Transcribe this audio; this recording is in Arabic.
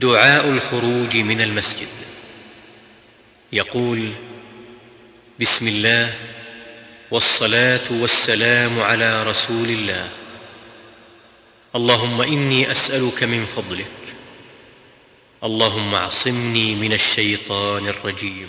دعاء الخروج من المسجد. يقول بسم الله والصلاة والسلام على رسول الله. اللهم إني أسألك من فضلك. اللهم اعصمني من الشيطان الرجيم.